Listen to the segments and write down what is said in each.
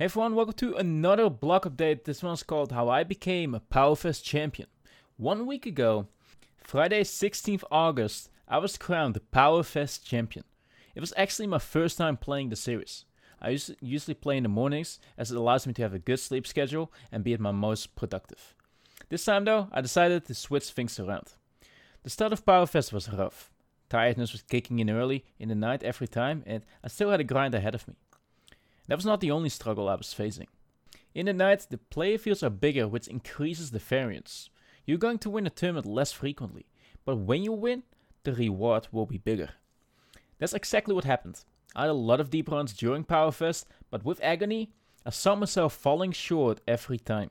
Hey everyone, welcome to another blog update. This one's called How I Became a Powerfest Champion. One week ago, Friday 16th August, I was crowned the Powerfest Champion. It was actually my first time playing the series. I usually play in the mornings as it allows me to have a good sleep schedule and be at my most productive. This time though, I decided to switch things around. The start of Powerfest was rough. Tiredness was kicking in early in the night every time and I still had a grind ahead of me. That was not the only struggle I was facing. In the night, the player fields are bigger, which increases the variance. You're going to win a tournament less frequently, but when you win, the reward will be bigger. That's exactly what happened. I had a lot of deep runs during Powerfest, but with Agony, I saw myself falling short every time.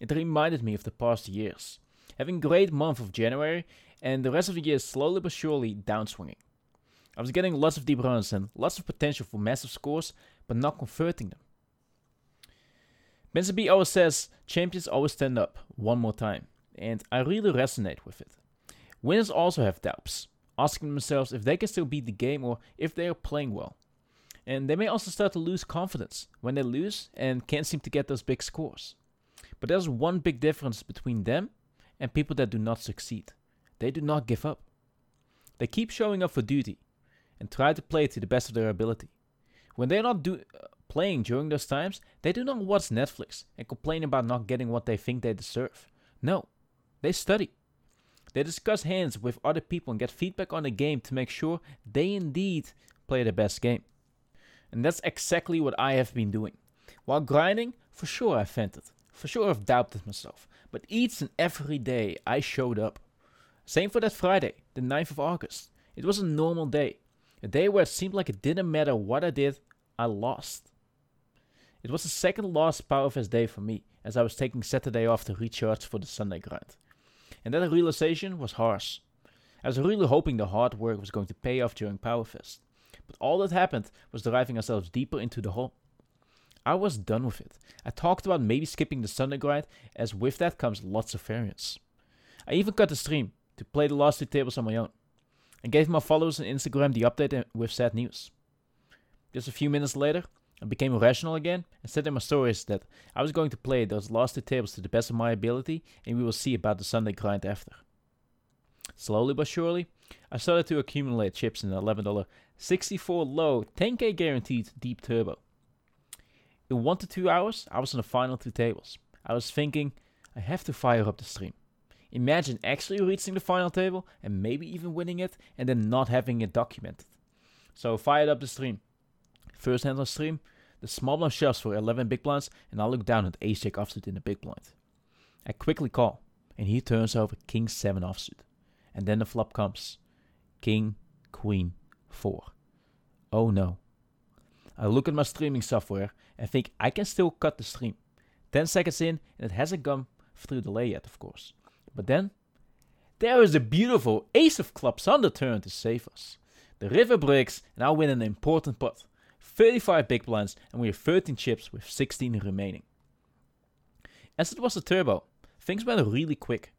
It reminded me of the past years, having great month of January, and the rest of the year slowly but surely downswinging. I was getting lots of deep runs and lots of potential for massive scores, but not converting them. Benson B always says champions always stand up one more time, and I really resonate with it. Winners also have doubts, asking themselves if they can still beat the game or if they are playing well. And they may also start to lose confidence when they lose and can't seem to get those big scores. But there's one big difference between them and people that do not succeed. They do not give up. They keep showing up for duty and try to play to the best of their ability. When they're not do, uh, playing during those times, they do not watch Netflix and complain about not getting what they think they deserve. No, they study. They discuss hands with other people and get feedback on the game to make sure they indeed play the best game. And that's exactly what I have been doing. While grinding, for sure I've vented. For sure I've doubted myself. But each and every day I showed up. Same for that Friday, the 9th of August. It was a normal day. A day where it seemed like it didn't matter what I did, I lost. It was the second last Powerfest day for me, as I was taking Saturday off to recharge for the Sunday grind. And that realization was harsh. I was really hoping the hard work was going to pay off during Powerfest. But all that happened was driving ourselves deeper into the hole. I was done with it. I talked about maybe skipping the Sunday grind, as with that comes lots of variance. I even cut the stream to play the last two tables on my own and gave my followers on Instagram the update with sad news. Just a few minutes later, I became rational again and said in my stories that I was going to play those last two tables to the best of my ability and we will see about the Sunday grind after. Slowly but surely, I started to accumulate chips in the $11 64 low 10k guaranteed deep turbo. In 1 to 2 hours, I was on the final two tables. I was thinking, I have to fire up the stream. Imagine actually reaching the final table and maybe even winning it and then not having it documented. So fired up the stream. First hand on stream, the small blind shoves for 11 big blinds and I look down at ace jack offsuit in the big blind. I quickly call and he turns over king 7 offsuit. And then the flop comes. King, queen, 4. Oh no. I look at my streaming software and think I can still cut the stream. 10 seconds in and it hasn't gone through the lay yet of course. But then, there is a beautiful ace of clubs on the turn to save us. The river breaks and I win an important pot. 35 big blinds and we have 13 chips with 16 remaining. As it was a turbo, things went really quick.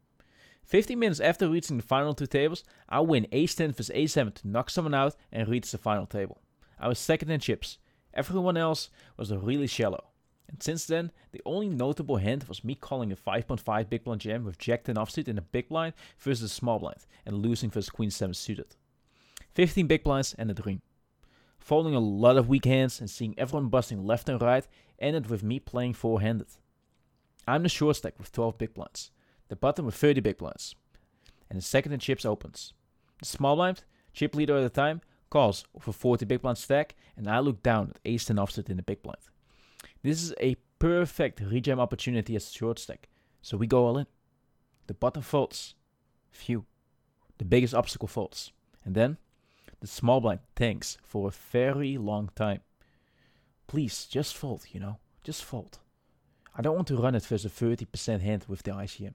15 minutes after reaching the final two tables, I win ace 10 vs ace 7 to knock someone out and reach the final table. I was second in chips. Everyone else was really shallow. And since then, the only notable hand was me calling a 5.5 big blind jam with Jack 10 offsuit in a big blind versus a small blind and losing versus Queen 7 suited. 15 big blinds and a dream. Folding a lot of weak hands and seeing everyone busting left and right ended with me playing four handed. I'm the short stack with 12 big blinds, the bottom with 30 big blinds, and the second in chips opens. The small blind, chip leader at the time, calls with a 40 big blind stack, and I look down at ace 10 offsuit in the big blind. This is a perfect rejam opportunity as short stack, so we go all in. The bottom folds. Phew. The biggest obstacle folds. And then, the small blind tanks for a very long time. Please, just fold, you know? Just fold. I don't want to run it versus a 30% hand with the ICM.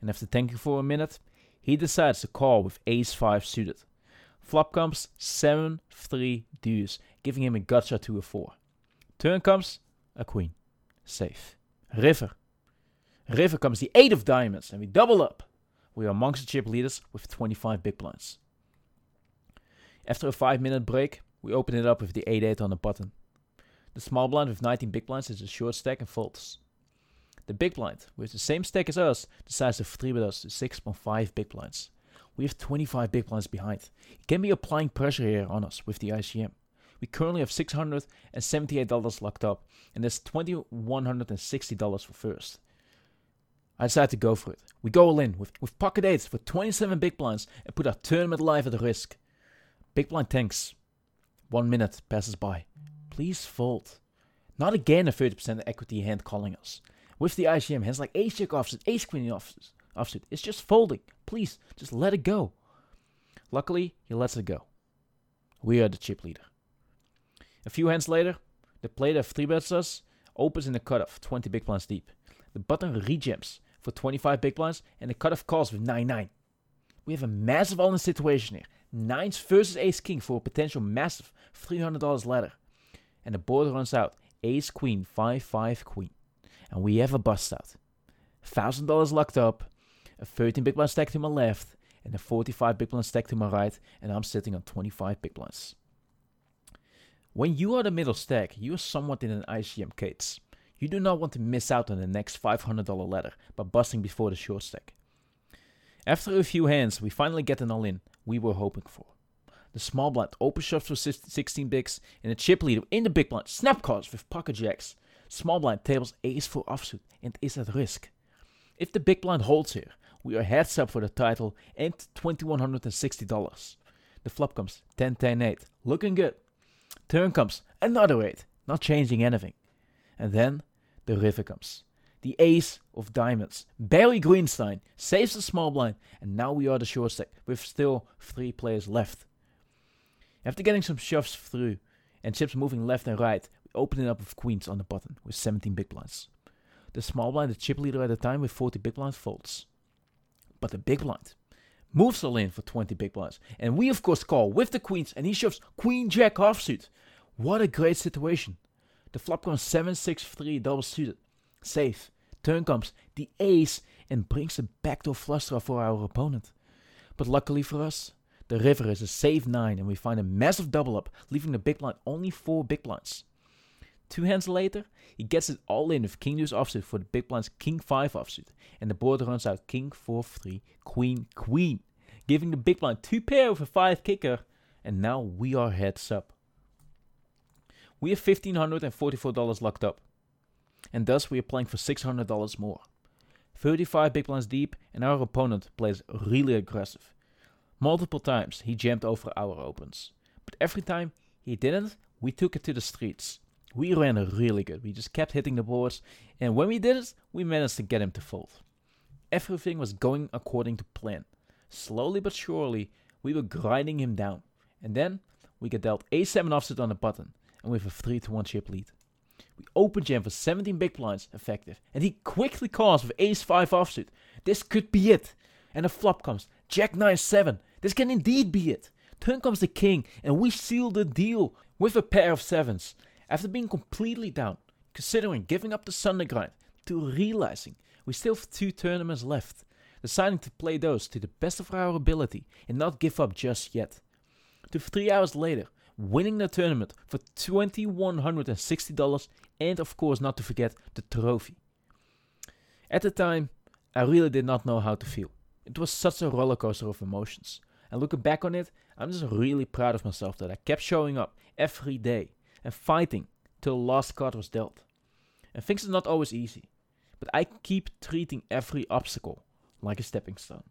And after tanking for a minute, he decides to call with ace 5 suited. Flop comes 7 3 deuce, giving him a gutshot to a 4. Turn comes a queen. Safe. River. River comes the 8 of diamonds, and we double up. We are amongst the chip leaders with 25 big blinds. After a 5 minute break, we open it up with the 8 8 on the button. The small blind with 19 big blinds is a short stack and folds. The big blind, with the same stack as us, decides to 3 with us to 6.5 big blinds. We have 25 big blinds behind. He can be applying pressure here on us with the ICM. We currently have $678 locked up, and there's $2,160 for first. I decided to go for it. We go all in with, with pocket eights for 27 big blinds and put our tournament life at risk. Big blind tanks. One minute passes by. Please fold. Not again a 30% equity hand calling us. With the ICM, hands like ace jack offsuit, ace queen offsuit, offsuit. It's just folding. Please, just let it go. Luckily, he lets it go. We are the chip leader. A few hands later, the player of 3 bets us opens in the cutoff, 20 big blinds deep. The button rejams for 25 big blinds, and the cutoff calls with 9 9. We have a massive all in situation here. Nines versus ace king for a potential massive $300 ladder. And the board runs out ace queen, 5 5 queen. And we have a bust out. $1,000 locked up, a 13 big blind stack to my left, and a 45 big blind stack to my right, and I'm sitting on 25 big blinds. When you are the middle stack, you are somewhat in an ICM case. You do not want to miss out on the next $500 ladder by busting before the short stack. After a few hands, we finally get an all in we were hoping 4. The small blind open shoves for 16 bigs, and the chip leader in the big blind snap calls with pocket jacks. Small blind tables ace for offsuit and is at risk. If the big blind holds here, we are heads up for the title and $2,160. The flop comes 10 10 8, looking good. Turn comes another 8, not changing anything. And then the river comes. The ace of diamonds. Barry Greenstein saves the small blind, and now we are the short stack with still three players left. After getting some shoves through and chips moving left and right, we open it up with queens on the button with 17 big blinds. The small blind, the chip leader at the time with 40 big blinds, folds. But the big blind moves all in for 20 big blinds, and we of course call with the queens, and he shoves queen jack offsuit. What a great situation. The flop comes 7 6 3 double suited. Safe. Turn comes the ace and brings a backdoor flush draw for our opponent. But luckily for us, the river is a safe 9 and we find a massive double up, leaving the big blind only 4 big blinds. Two hands later, he gets it all in with king deuce offsuit for the big blind's king 5 offsuit, and the board runs out king 4 3, queen queen, giving the big blind two pair with a 5 kicker, and now we are heads up. We have $1,544 locked up, and thus we are playing for $600 more. 35 big blinds deep, and our opponent plays really aggressive. Multiple times he jammed over our opens, but every time he didn't, we took it to the streets. We ran really good. We just kept hitting the boards, and when we did it, we managed to get him to fold. Everything was going according to plan. Slowly but surely, we were grinding him down, and then we get dealt a7 offsuit on the button, and with a 3 to 1 chip lead. We open jam for 17 big blinds effective, and he quickly calls with ace 5 offsuit. This could be it. And a flop comes, jack 9 7. This can indeed be it. Turn comes the king, and we seal the deal with a pair of sevens. After being completely down, considering giving up the Sunday grind, to realizing we still have two tournaments left, deciding to play those to the best of our ability and not give up just yet. To three hours later, winning the tournament for $2,160 and, of course, not to forget the trophy. At the time, I really did not know how to feel. It was such a rollercoaster of emotions. And looking back on it, I'm just really proud of myself that I kept showing up every day and fighting till the last card was dealt. And things are not always easy, but I keep treating every obstacle like a stepping stone.